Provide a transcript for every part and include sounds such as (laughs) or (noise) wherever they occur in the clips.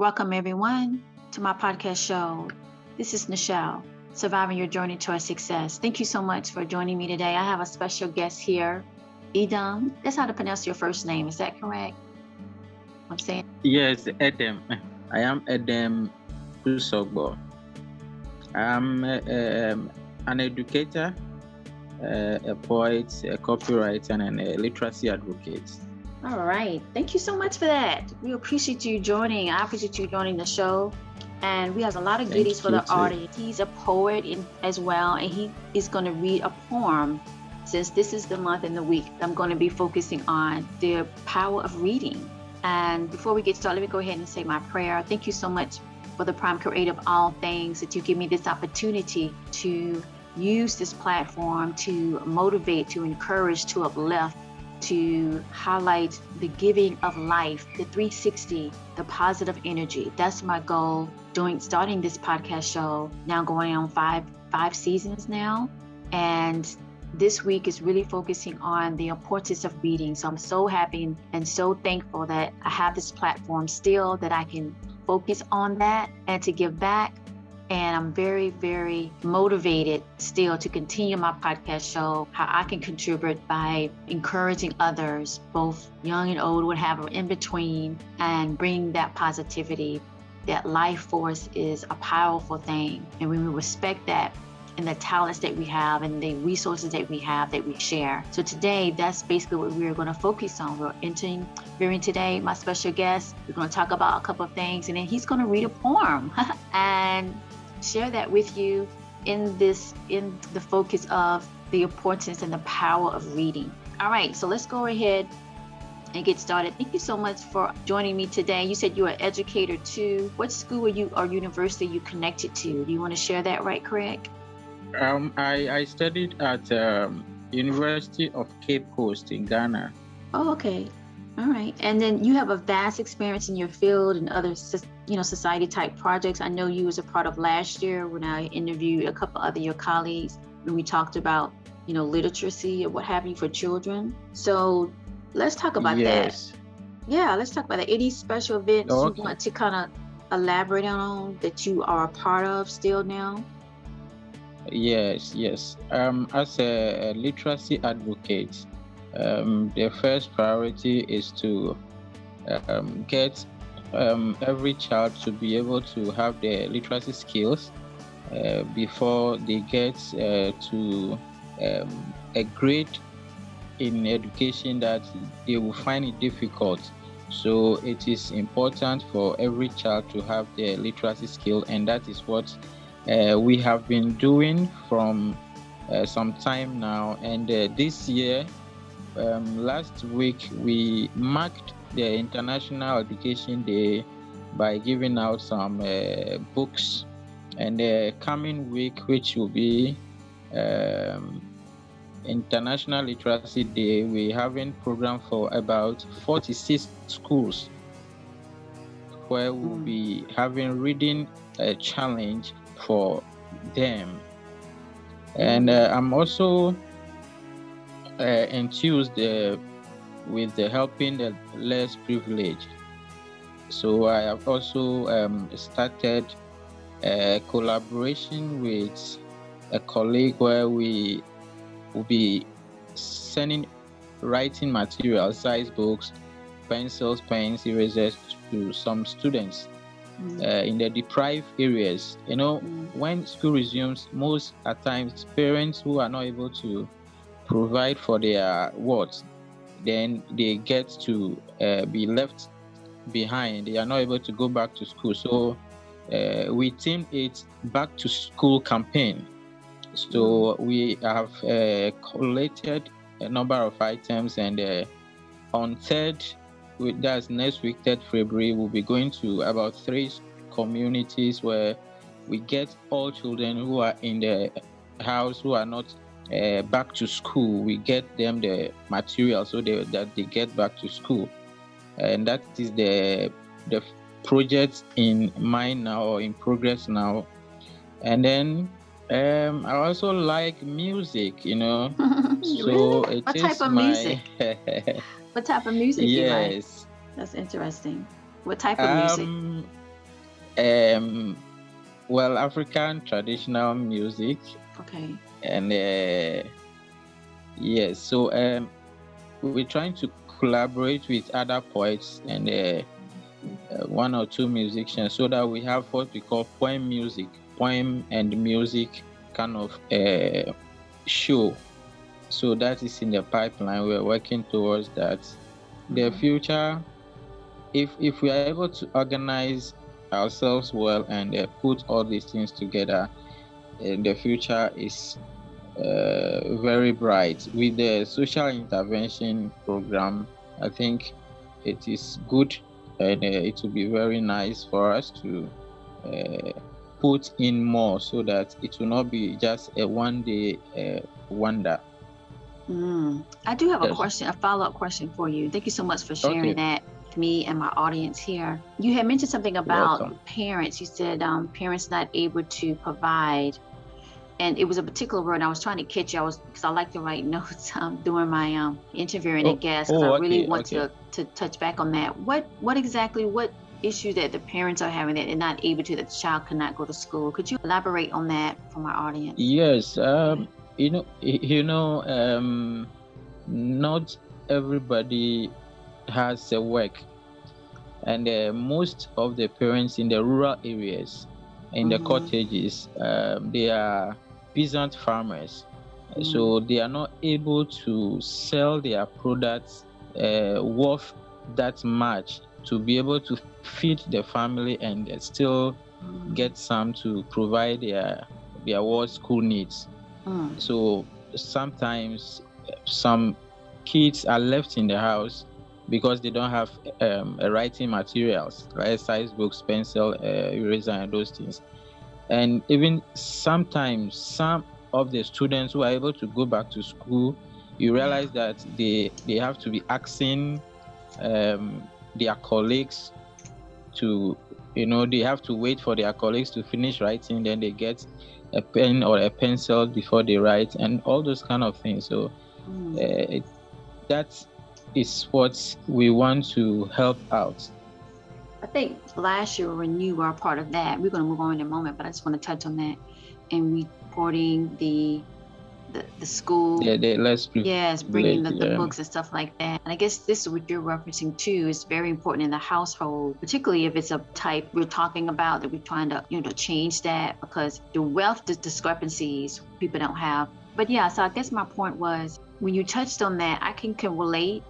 Welcome, everyone, to my podcast show. This is Nichelle, Surviving Your Journey Towards Success. Thank you so much for joining me today. I have a special guest here, Edom. That's how to pronounce your first name. Is that correct? I'm saying? Yes, Edem. I am Edem Kusogbo. I'm um, an educator, uh, a poet, a copywriter, and a literacy advocate. All right. Thank you so much for that. We appreciate you joining. I appreciate you joining the show. And we have a lot of Thank goodies for the too. audience. He's a poet in, as well, and he is going to read a poem. Since this is the month and the week, I'm going to be focusing on the power of reading. And before we get started, let me go ahead and say my prayer. Thank you so much for the prime creator of all things that you give me this opportunity to use this platform to motivate, to encourage, to uplift, to highlight the giving of life, the 360, the positive energy. That's my goal doing starting this podcast show now going on five five seasons now. And this week is really focusing on the importance of reading. So I'm so happy and so thankful that I have this platform still that I can focus on that and to give back. And I'm very, very motivated still to continue my podcast show, how I can contribute by encouraging others, both young and old, whatever, in between, and bring that positivity. That life force is a powerful thing. And when we respect that, and the talents that we have and the resources that we have that we share. So today, that's basically what we're going to focus on. We're entering, hearing today my special guest. We're going to talk about a couple of things, and then he's going to read a poem (laughs) and share that with you in this in the focus of the importance and the power of reading. All right, so let's go ahead and get started. Thank you so much for joining me today. You said you're an educator too. What school are you or university are you connected to? Do you want to share that right, Craig? Um, I, I studied at um, University of Cape Coast in Ghana. Oh, okay. All right. And then you have a vast experience in your field and other, soc- you know, society type projects. I know you was a part of last year when I interviewed a couple other your colleagues and we talked about, you know, literacy or what have you for children. So let's talk about that. yes. Yeah, let's talk about that. Any special events Okay. you want to kind of elaborate on that you are a part of still now? Yes, yes. Um, as a, a literacy advocate, um, the first priority is to um, get um, every child to be able to have their literacy skills uh, before they get uh, to um, a grade in education that they will find it difficult. So it is important for every child to have their literacy skill, and that is what uh, we have been doing from uh, some time now. And uh, this year, um, last week, we marked the International Education Day by giving out some uh, books. And the coming week, which will be um, International Literacy Day, we're having program for about 46 schools where we'll Mm. be having reading a challenge for them. And uh, I'm also uh, enthused uh, with the helping the less privileged. So I have also um, started a collaboration with a colleague where we will be sending writing materials, size books, pencils, pens, erasers to some students Mm, uh, in the deprived areas. You know, mm, when school resumes, most at times parents who are not able to provide for their wards, then they get to uh, be left behind. They are not able to go back to school. So uh, we teamed it back to school campaign. So we have uh, a number of items, and uh, on third, that's next week, third February, we'll be going to about three communities where we get all children who are in the house who are not uh, back to school. We get them the material so they, that they get back to school, and that is the the project in mind now or in progress now. And then um, I also like music, you know. (laughs) So really? What type of my music? (laughs) What type of music you like? yes. That's interesting. What type of music? Um, Um, well, African traditional music. Okay. And uh, yes, so um, we're trying to collaborate with other poets and uh, uh, one or two musicians so that we have what we call poem music, poem and music kind of uh, show. So that is in the pipeline. We're working towards that. The mm-hmm. future, if if we are able to organize ourselves well and uh, put all these things together, the future is uh, very bright. With the social intervention program, I think it is good and uh, it will be very nice for us to uh, put in more so that it will not be just a one day uh, wonder. Mm. I do have yes. a question, a follow up question for you. Thank you so much for sharing okay. that me and my audience here. You had mentioned something about parents. You said um, parents not able to provide, and it was a particular word. I was trying to catch you. I was because I like to write (laughs) notes um, during my um, interviewing oh, a guest oh, I really want okay. to to touch back on that. What what exactly what issue that the parents are having that they're not able to that the child cannot go to school? Could you elaborate on that for my audience? Yes. Um, you know you know um, not everybody has a work and uh, most of the parents in the rural areas in mm-hmm. the cottages um, they are peasant farmers mm-hmm. so they are not able to sell their products uh, worth that much to be able to feed the family and still mm-hmm. get some to provide their their world school needs mm. so sometimes some kids are left in the house because they don't have um, writing materials, right? Size books, pencil, uh, eraser, and those things. And even sometimes, some of the students who are able to go back to school, you realize that they they have to be asking um, their colleagues to, you know, they have to wait for their colleagues to finish writing, then they get a pen or a pencil before they write, and all those kind of things. So mm. uh, it, that's what we want to help out. I think last year when you were a part of that, we're going to move on in a moment, but I just want to touch on that and reporting the the, the school. Yeah, the less Yes, bringing the, the yeah. books and stuff like that. And I guess this is what you're referencing too is very important in the household, particularly if it's a type we're talking about that we're trying to you know change that because the wealth discrepancies people don't have. But yeah, so I guess my point was when you touched on that, I can, can relate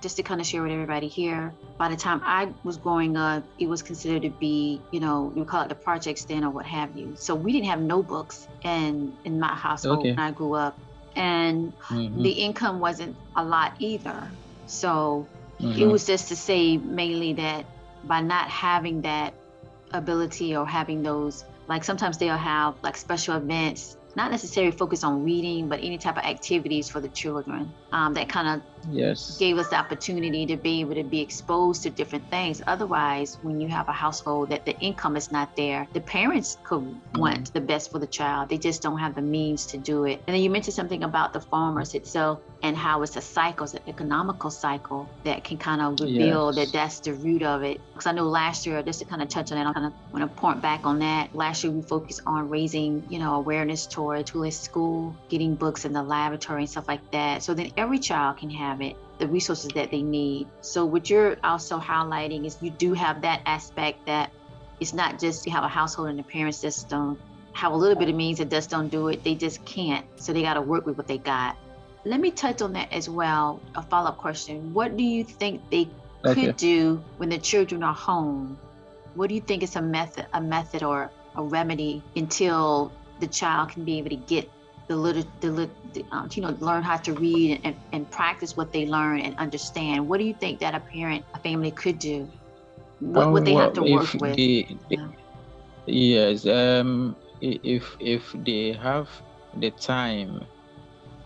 just to kind of share with everybody here, by the time I was growing up, it was considered to be, you know, you call it the project stand or what have you. So we didn't have notebooks in in my household okay. when I grew up, and mm-hmm. the income wasn't a lot either. So mm-hmm. it was just to say mainly that by not having that ability or having those, like sometimes they'll have like special events not necessarily focused on reading, but any type of activities for the children um, that kind of yes. gave us the opportunity to be able to be exposed to different things. Otherwise when you have a household that the income is not there the parents could mm-hmm. want the best for the child. They just don't have the means to do it. And then you mentioned something about the farmers itself and how it's a cycle it's an economical cycle that can kind of reveal yes. that that's the root of it. Because i know last year just to kind of touch on it i'm kind of want to point back on that. Last year we focused on raising you know awareness toward tooling school getting books in the laboratory and stuff like that. So then every child can have it, the resources that they need. So what you're also highlighting is you do have that aspect that it's not just you have a household and the parents just don't have a little bit of means that just don't do it. They just can't. So they got to work with what they got. Let me touch on that as well. A follow up question. What do you think they okay. could do when the children are home? What do you think is a method, a method or a remedy until the child can be able to get the little, the, the um, you know, learn how to read and, and practice what they learn and understand. What do you think that a parent, a family could do? What um, would they well, have to work with? They, yeah. Yes, um, if if they have the time,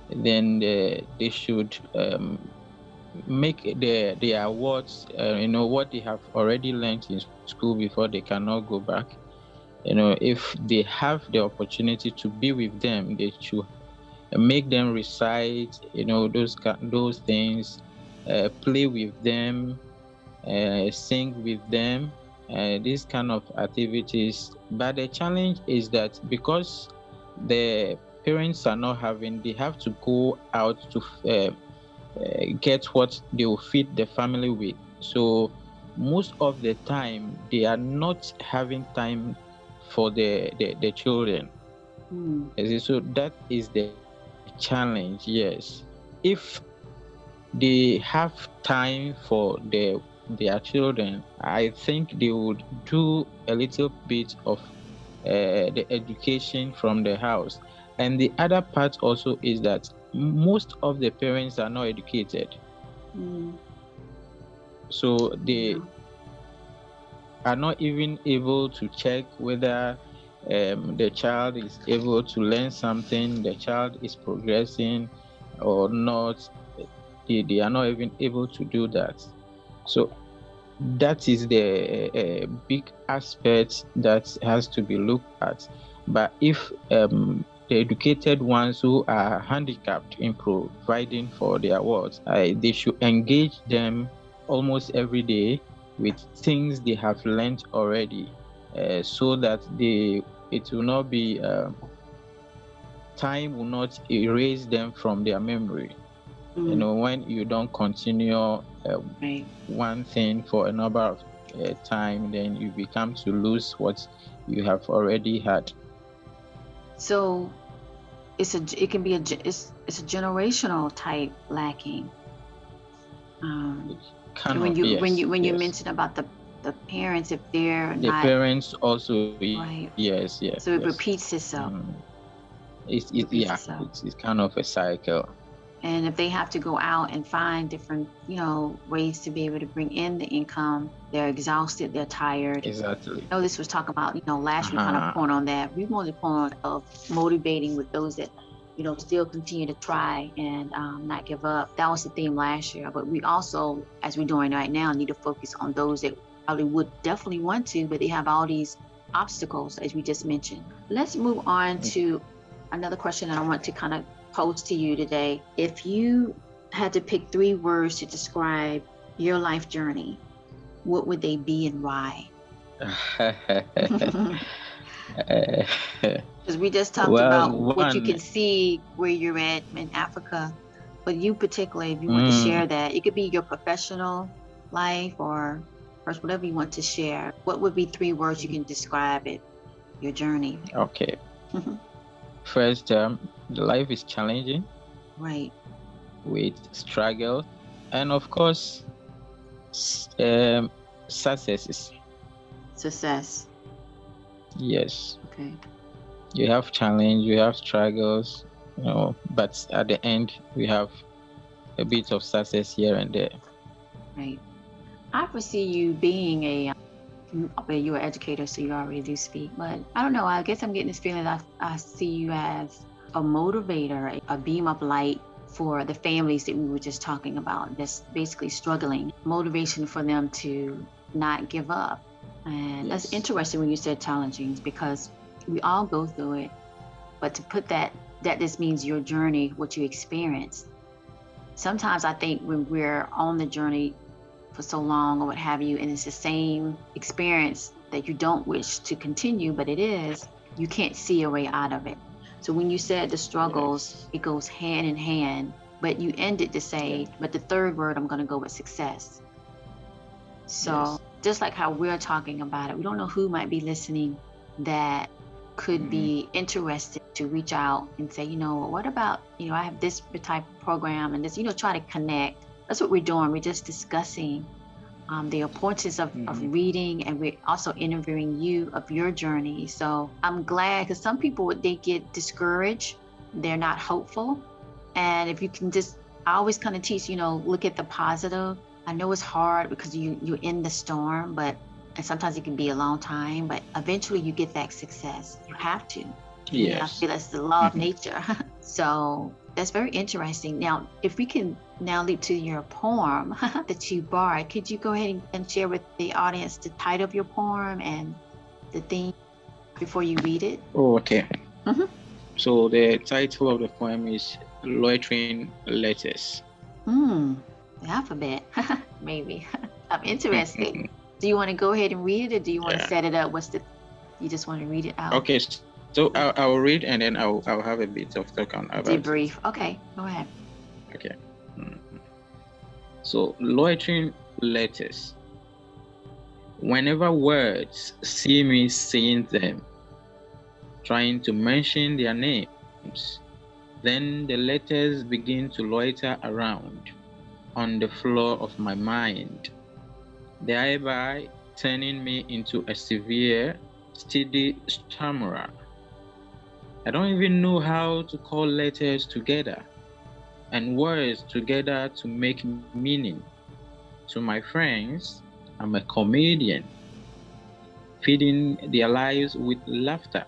then they, they should um, make their their awards. Uh, you know what they have already learned in school before they cannot go back you know if they have the opportunity to be with them they should make them recite you know those those things uh, play with them uh, sing with them uh, these kind of activities. But the challenge is that because the parents are not having, they have to go out to uh, uh, get what they will feed the family with. So most of the time, they are not having time for the, the, the children. Mm. So that is the challenge, yes. If they have time for their their children, I think they would do a little bit of uh, the education from the house. And the other part also is that most of the parents are not educated. Mm. So they are not even able to check whether um, the child is able to learn something, the child is progressing or not. They, they are not even able to do that. So that is the uh, big aspect that has to be looked at. But if um, the educated ones who are handicapped in providing for their wards, uh, they should engage them almost every day with things they have learned already uh, so that they it will not be uh, time will not erase them from their memory mm. you know when you don't continue uh, right. one thing for a number of uh, time then you become to lose what you have already had so it's a it can be a it's, it's a generational type lacking um, when you yes, when you when yes. you mention about the the parents if they're the not, parents also right. yes yes so it yes. repeats itself mm. it's, it, it yeah itself. It's, it's kind of a cycle and if they have to go out and find different you know ways to be able to bring in the income they're exhausted they're tired exactly I know this was talking about you know last uh-huh. week kind of point on that we wanted to point on of motivating with those that you know, still continue to try and um, not give up. That was the theme last year. But we also, as we're doing right now, need to focus on those that probably would definitely want to, but they have all these obstacles, as we just mentioned. Let's move on mm. to another question that I want to kind of pose to you today. If you had to pick three words to describe your life journey, what would they be and why? (laughs) (laughs) (laughs) Because we just talked well, about one, what you can see where you're at in Africa, but you particularly, if you want mm. to share that, it could be your professional life or first, whatever you want to share. What would be three words you can describe it, your journey? Okay. First, um, the life is challenging. Right. With struggle, and of course, um, successes. Success. Yes. Okay. You have challenge, you have struggles, you know, but at the end we have a bit of success here and there. Right. I foresee you being a um, well, you're an educator, so you already do speak. But I don't know. I guess I'm getting this feeling that I, I see you as a motivator, a beam of light for the families that we were just talking about that's basically struggling motivation for them to not give up and that's interesting when you said challenging because we all go through it. But to put that, that just means your journey, what you experienced. Sometimes I think when we're on the journey for so long or what have you, and it's the same experience that you don't wish to continue, but it is, you can't see a way out of it. So when you said the struggles, it goes hand in hand, but you ended to say, but the third word, I'm going to go with success. So just like how we're talking about it, we don't know who might be listening that could be mm-hmm. interested to reach out and say, you know, what about, you know, I have this type of program and this, you know, try to connect. That's what we're doing. We're just discussing um, the importance of, mm-hmm. of reading and we're also interviewing you of your journey. So I'm glad because some people, they get discouraged, they're not hopeful. And if you can just, I always kind of teach, you know, look at the positive I know it's hard because you you're in the storm, but and sometimes it can be a long time, but eventually you get that success. You have to. Yes. Yeah, that's the law of nature. (laughs) so that's very interesting. Now, if we can now leap to your poem (laughs) that you borrowed, could you go ahead and share with the audience the title of your poem and the theme before you read it? Oh, okay. Mm-hmm. So the title of the poem is Loitering Letters. Hmm the alphabet, (laughs) maybe. (laughs) I'm interested. Do you want to go ahead and read it, or do you want yeah. to set it up? What's the? You just want to read it out. Okay, so I'll, I'll read and then I'll I'll have a bit of talk on about debrief. Okay, go ahead. Okay. Mm-hmm. So loitering letters. Whenever words see me saying them, trying to mention their names, then the letters begin to loiter around on the floor of my mind, thereby turning me into a severe, steady stammerer. I don't even know how to call letters together and words together to make meaning. To my friends, I'm a comedian, feeding their lives with laughter.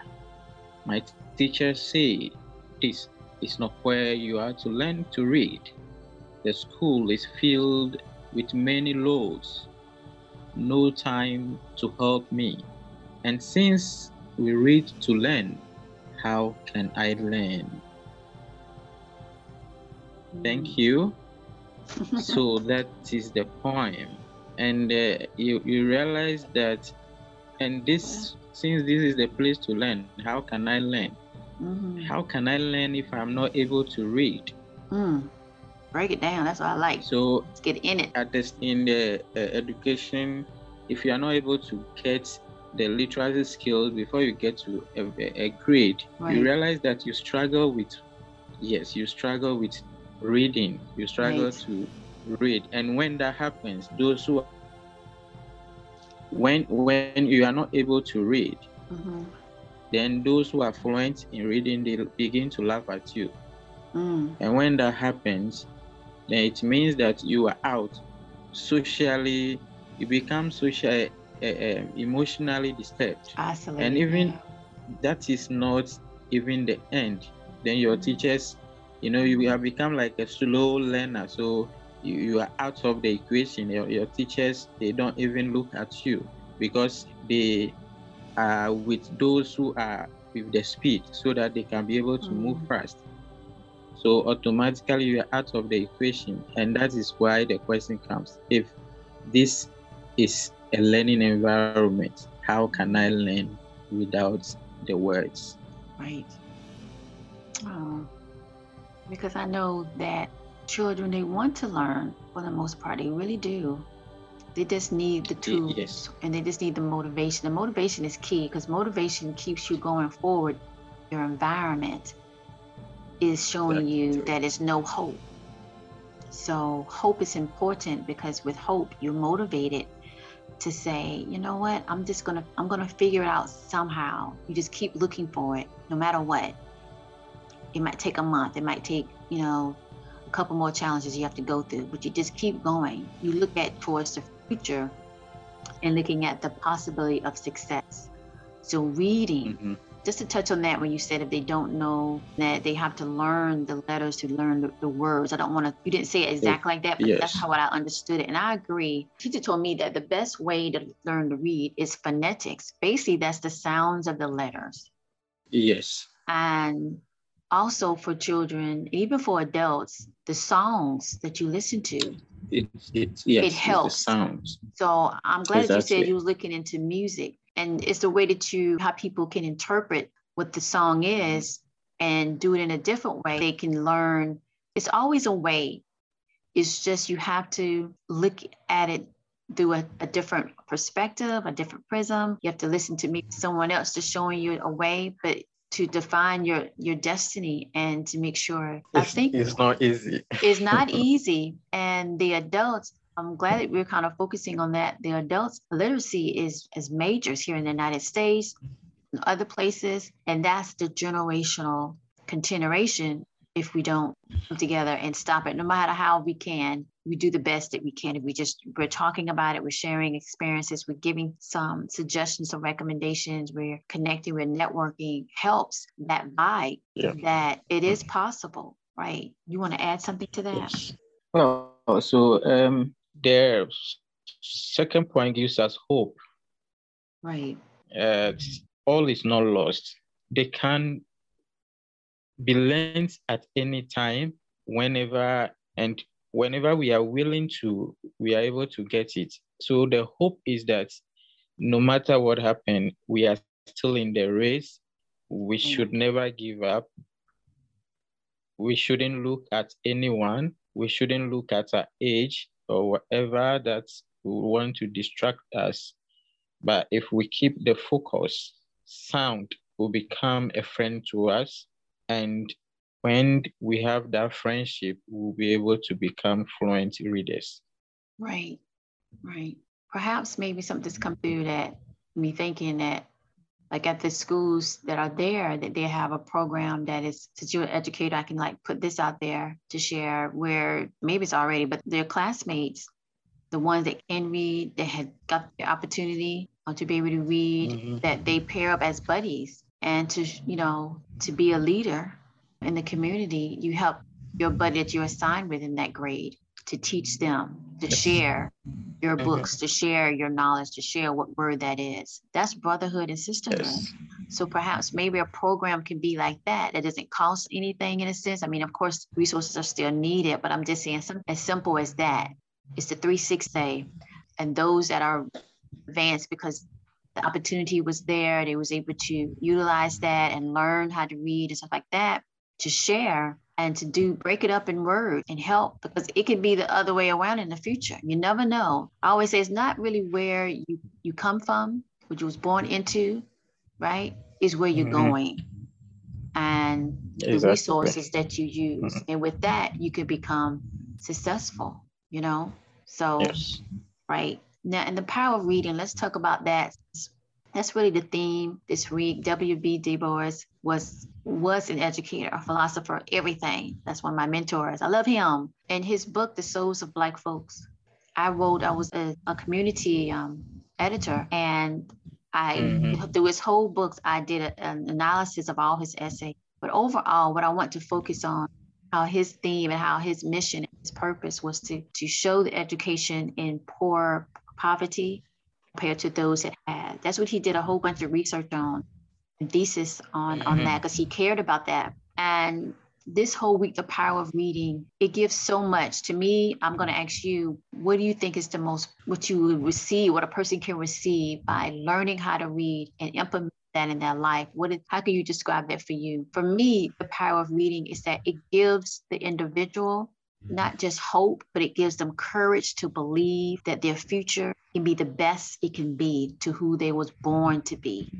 My teachers say this is not where you are to learn to read. The school is filled with many loads, no time to help me. And since we read to learn, how can I learn? Thank mm. you. (laughs) so that is the poem. And uh, you, you realize that, and this, since this is the place to learn, how can I learn? Mm-hmm. How can I learn if I'm not able to read? Mm break it down. That's what I like. So let's get in it. At this in the uh, education, if you are not able to get the literacy skills before you get to a, a grade, right. you realize that you struggle with, yes, you struggle with reading. You struggle right. to read, and when that happens, those who when when you are not able to read, mm-hmm. then those who are fluent in reading they begin to laugh at you. Mm. And when that happens, then it means that you are out socially, you become social, uh, uh, emotionally disturbed. Absolutely. And even yeah. that is not even the end. Then your mm-hmm. teachers, you know, you have become like a slow learner. So you, you are out of the equation. Your, your teachers, they don't even look at you because they are with those who are with the speed so that they can be able to mm. move fast. So automatically you are out of the equation. And that is why the question comes if this is a learning environment, how can I learn without the words? Right. Oh, because I know that children, they want to learn for the most part, they really do. They just need the tools yes. and they just need the motivation. The motivation is key because motivation keeps you going forward, your environment is showing you that it's no hope. So hope is important because with hope, you're motivated to say, you know what, I'm just gonna I'm gonna figure it out somehow. You just keep looking for it, no matter what. It might take a month, it might take, you know, a couple more challenges you have to go through, but you just keep going. You look at towards the future and looking at the possibility of success. So reading mm-hmm just to touch on that when you said if they don't know that they have to learn the letters to learn the, the words. I don't want to you didn't say it exactly like that but yes. that's how i understood it. And i agree. Teacher told me that the best way to learn to read is phonetics. Basically that's the sounds of the letters. Yes. And also for children even for adults the songs that you listen to it, it, yes, it helps. sounds. So i'm glad exactly. you said you were looking into music and it's the way that you how people can interpret what the song is and do it in a different way. They can learn. It's always a way. It's just you have to look at it through a, a different perspective a different prism. You have to listen to me someone else just showing you a way but to define your your destiny and to make sure. It's, i think it's not easy. It's not (laughs) easy. And the adults I'm glad that we're kind of focusing on that. The adults literacy is as majors here in the United States and other places, and that's the generational continuation if we don't come together and stop it no matter how we can we do the best that we can if we just we're talking about it we're sharing experiences we're giving some suggestions some recommendations we're connecting we're networking helps that vibe yeah. that it is possible right you want to add something to that yes. well so um their second point gives us hope. Right. Uh, all is not lost. They can be learned at any time, whenever and whenever we are willing to, we are able to get it. So the hope is that no matter what happened, we are still in the race. We should never give up. We shouldn't look at anyone. We shouldn't look at our age or whatever that will want to distract us. But if we keep the focus, sound will become a friend to us. And when we have that friendship, we'll be able to become fluent readers. Right, right. Perhaps maybe something's come through that me thinking that like at the schools that are there that they have a program that is to do an educator i can like put this out there to share where maybe it's already but their classmates the ones that can read that had got the opportunity uh, to be able to read mm-hmm. that they pair up as buddies and to you know to be a leader in the community you help your buddy that you're assigned with in that grade to teach them to share your mm-hmm. books to share your knowledge to share what word that is. That's brotherhood and sisterhood. Yes. so perhaps maybe a program can be like that that doesn't cost anything in a sense. I mean of course resources are still needed but i'm just saying something as simple as that. It's the 360 and those that are advanced because the opportunity was there they was able to utilize that and learn how to read and stuff like that to share and to do break it up in words and help because it could be the other way around in the future. You never know. I always say it's not really where you you come from, what you was born into, right? Is where you're mm-hmm. going. And exactly. the resources that you use. Mm-hmm. And with that, you could become successful, you know? So yes. right. Now and the power of reading, let's talk about that that's really the theme this week. W.B. Du Bois was was an educator, a philosopher, everything. That's one of my mentors. I love him. And his book, The Souls of Black Folks, I wrote, I was a, a community um, editor, and I, mm-hmm. through his whole books, I did a, an analysis of all his essays. But overall, what I want to focus on, how his theme and how his mission, his purpose was to, to show the education in poor poverty compared to those that had. That's what he did a whole bunch of research on, thesis on mm-hmm. on that because he cared about that. And this whole week, the power of reading, it gives so much to me. I'm going to ask you, what do you think is the most, what you would receive, what a person can receive by learning how to read and implement that in their life? What is, how can you describe that for you? For me, the power of reading is that it gives the individual not just hope, but it gives them courage to believe that their future can be the best it can be to who they was born to be.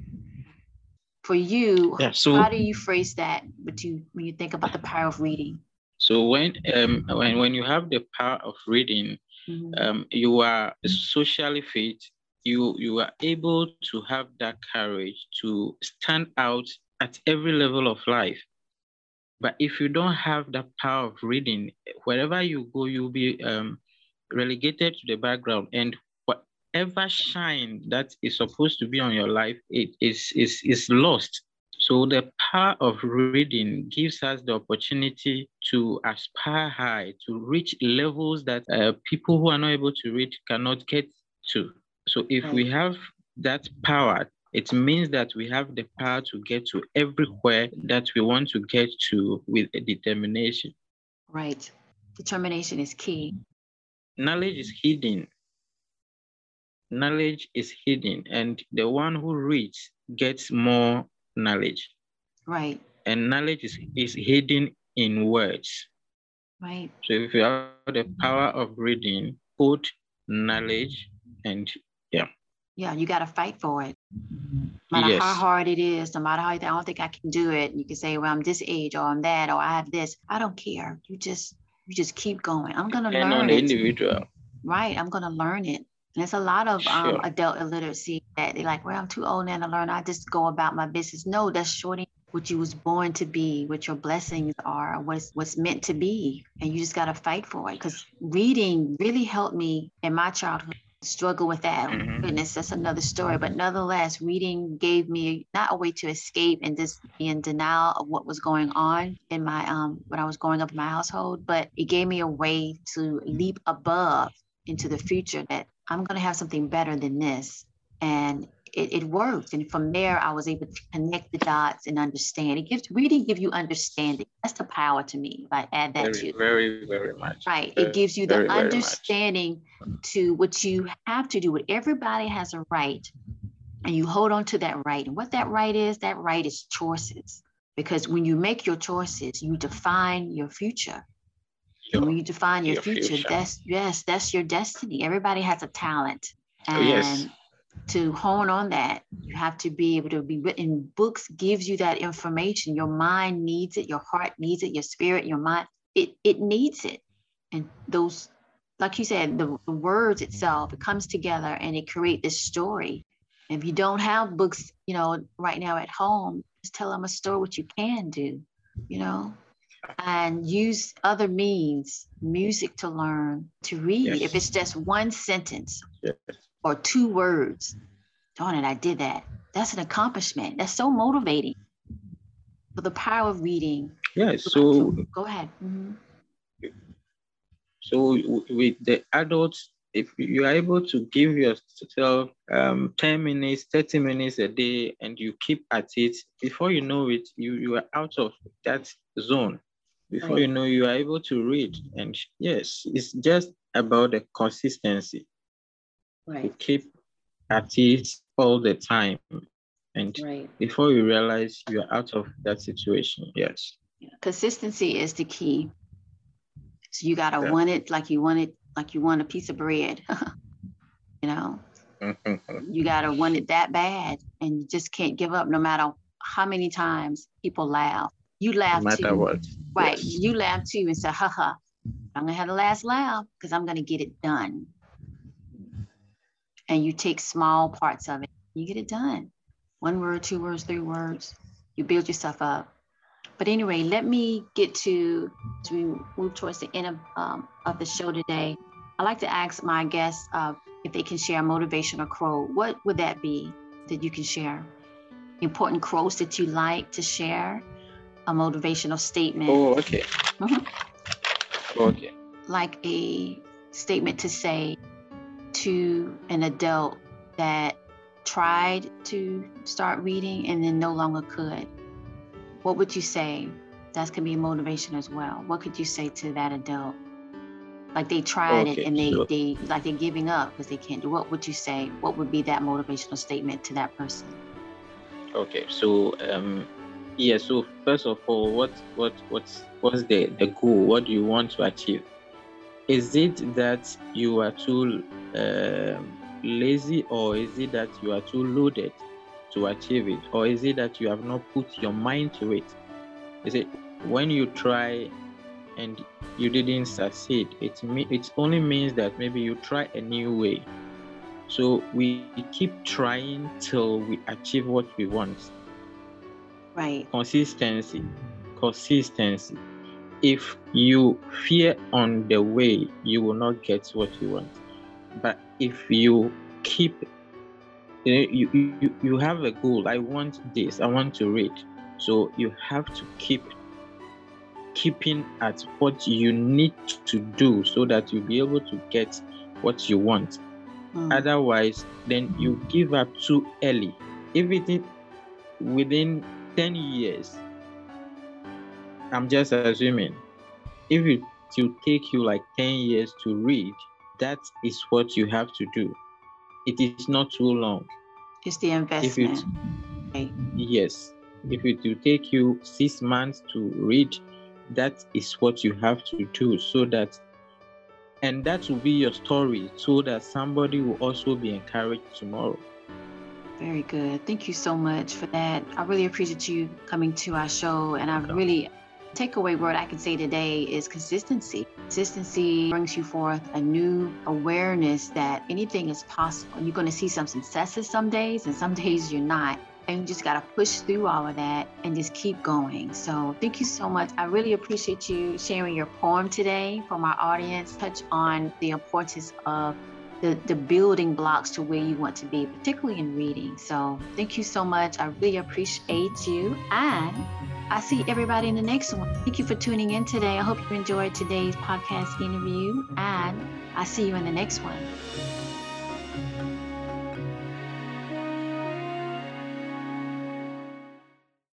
For you, yeah, so, how do you phrase that when you when you think about the power of reading? So when um when, when you have the power of reading, mm-hmm. um, you are socially fit, you you are able to have that courage to stand out at every level of life but if you don't have the power of reading, wherever you go, you'll be um, relegated to the background. And whatever shine that is supposed to be on your life, it is, is, is lost. So the power of reading gives us the opportunity to aspire high, to reach levels that uh, people who are not able to read cannot get to. So if we have that power it means that we have the power to get to everywhere that we want to get to with determination. Right. Determination is key. Knowledge is hidden. Knowledge is hidden, and the one who reads gets more knowledge. Right. And knowledge is, is hidden in words. Right. So if you have the power of reading, put knowledge and yeah. You got to fight for it. No matter yes. how hard it is, no matter how I don't think I can do it. You can say, well, I'm this age or I'm that or I have this. I don't care. You just you just keep going. I'm gonna learn on the it. individual. Right. I'm gonna learn it. And there's a lot of um, sure. um, adult illiteracy that they're like, well, I'm too old now to learn. I just go about my business. No, that's shorting what you was born to be, what your blessings are, what's what's meant to be. And you just gotta fight for it. Because reading really helped me in my childhood struggle with that. Mm-hmm. Goodness, that's another story. But nonetheless, reading gave me not a way to escape and just be in denial of what was going on in my um when I was growing up in my household, but it gave me a way to leap above into the future that I'm gonna have something better than this. And it, it worked. And from there, I was able to connect the dots and understand. It gives reading give you understanding. That's the power to me. If I add that very, to very, very much. Right. Very, it gives you the very, very understanding to what you have to do. What everybody has a right, and you hold on to that right. And what that right is, that right is choices. Because when you make your choices, you define your future. Your- and when you define your, your future, future. that's yes, that's your destiny. Everybody has a talent. Oh, And yes. To hone on that, you have to be able to be written. Books gives you that information. Your mind needs it, your heart needs it, your spirit, your mind, it it needs it. And those, like you said, the, the words itself, it comes together and it creates this story. And if you don't have books, you know, right now at home, just tell them a story what you can do, you know, and use other means, music to learn, to read. Yes. If it's just one sentence Yes. Or two words, darn it, I did that. That's an accomplishment. That's so motivating. For the power of reading. Yes. So go ahead. Mhm. So with the adults, if you are able to give yourself um, 10 minutes, 30 minutes a day, and you keep at it, before you know it, you, you are out of that zone. Before Right. you know, you are able to read. And yes, it's just about the consistency to keep at it all the time. And Right. before you realize you are out of that situation, yes. Consistency is the key. So you gotta Yeah. want it like you want it, like you want a piece of bread. (laughs) you know, mm-hmm. you gotta want it that bad, and you just can't give up, no matter how many times people laugh. You no laugh matter too, what. right? Yes. You laugh too, and say, "Ha ha, I'm gonna have the last laugh because I'm gonna get it done." And you take small parts of it, you get it done. One word, two words, three words. You build yourself up. But anyway, let me get to as we move towards the end of, um, of the show today. I like to ask my guests uh, if they can share a motivational quote. What would that be that you can share? Important quotes that you like to share, a motivational statement, Oh, okay. Mhm. (laughs) Okay. like a statement to say to an adult that tried to start reading and then no longer could. What would you say? That can be a motivation as well. What could you say to that adult? Like they tried it and they, sure. they like they're giving up because they can't do. What would you say? What would be that motivational statement to that person? Okay, so um, yeah. So first of all, what what what's what's the the goal? What do you want to achieve? Is it that you are too um, lazy, or is it that you are too loaded to achieve it, or is it that you have not put your mind to it? Is it when you try and you didn't succeed? It me- it only means that maybe you try a new way. So we keep trying till we achieve what we want. Right. Consistency, consistency. If you fear on the way, you will not get what you want. But if you keep, you, know, you, you, you have a goal. I want this. I want to read. So you have to keep keeping at what you need to do so that you'll be able to get what you want. Mm. Otherwise, then you give up too early. Everything within 10 years, I'm just assuming, if it will take you like 10 years to read, that is what you have to do. It is not too long. It's the If investment. it, Right. yes, if it will take you six months to read, that is what you have to do so that and that will be your story so that somebody will also be encouraged tomorrow Very good. Thank you so much for that. I really appreciate you coming to our show. And I really takeaway word I can say today is consistency. Consistency brings you forth a new awareness that anything is possible. You're going to see some successes some days, and some (laughs) days you're not. And you just got to push through all of that and just keep going. So, thank you so much. I really appreciate you sharing your poem today for our audience. Touch on the importance of the, the building blocks to where you want to be, particularly in reading. So thank you so much. I really appreciate you. And I see everybody in the next one. Thank you for tuning in today. I hope you enjoyed today's podcast interview. And I see you in the next one.